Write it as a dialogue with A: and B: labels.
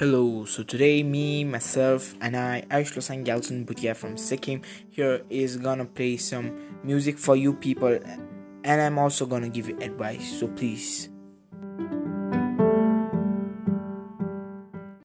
A: Hello, so today me, myself, and I, Aishlosan Galson Bhutia from Sikkim, here is gonna play some music for you people, and I'm also gonna give you advice. So please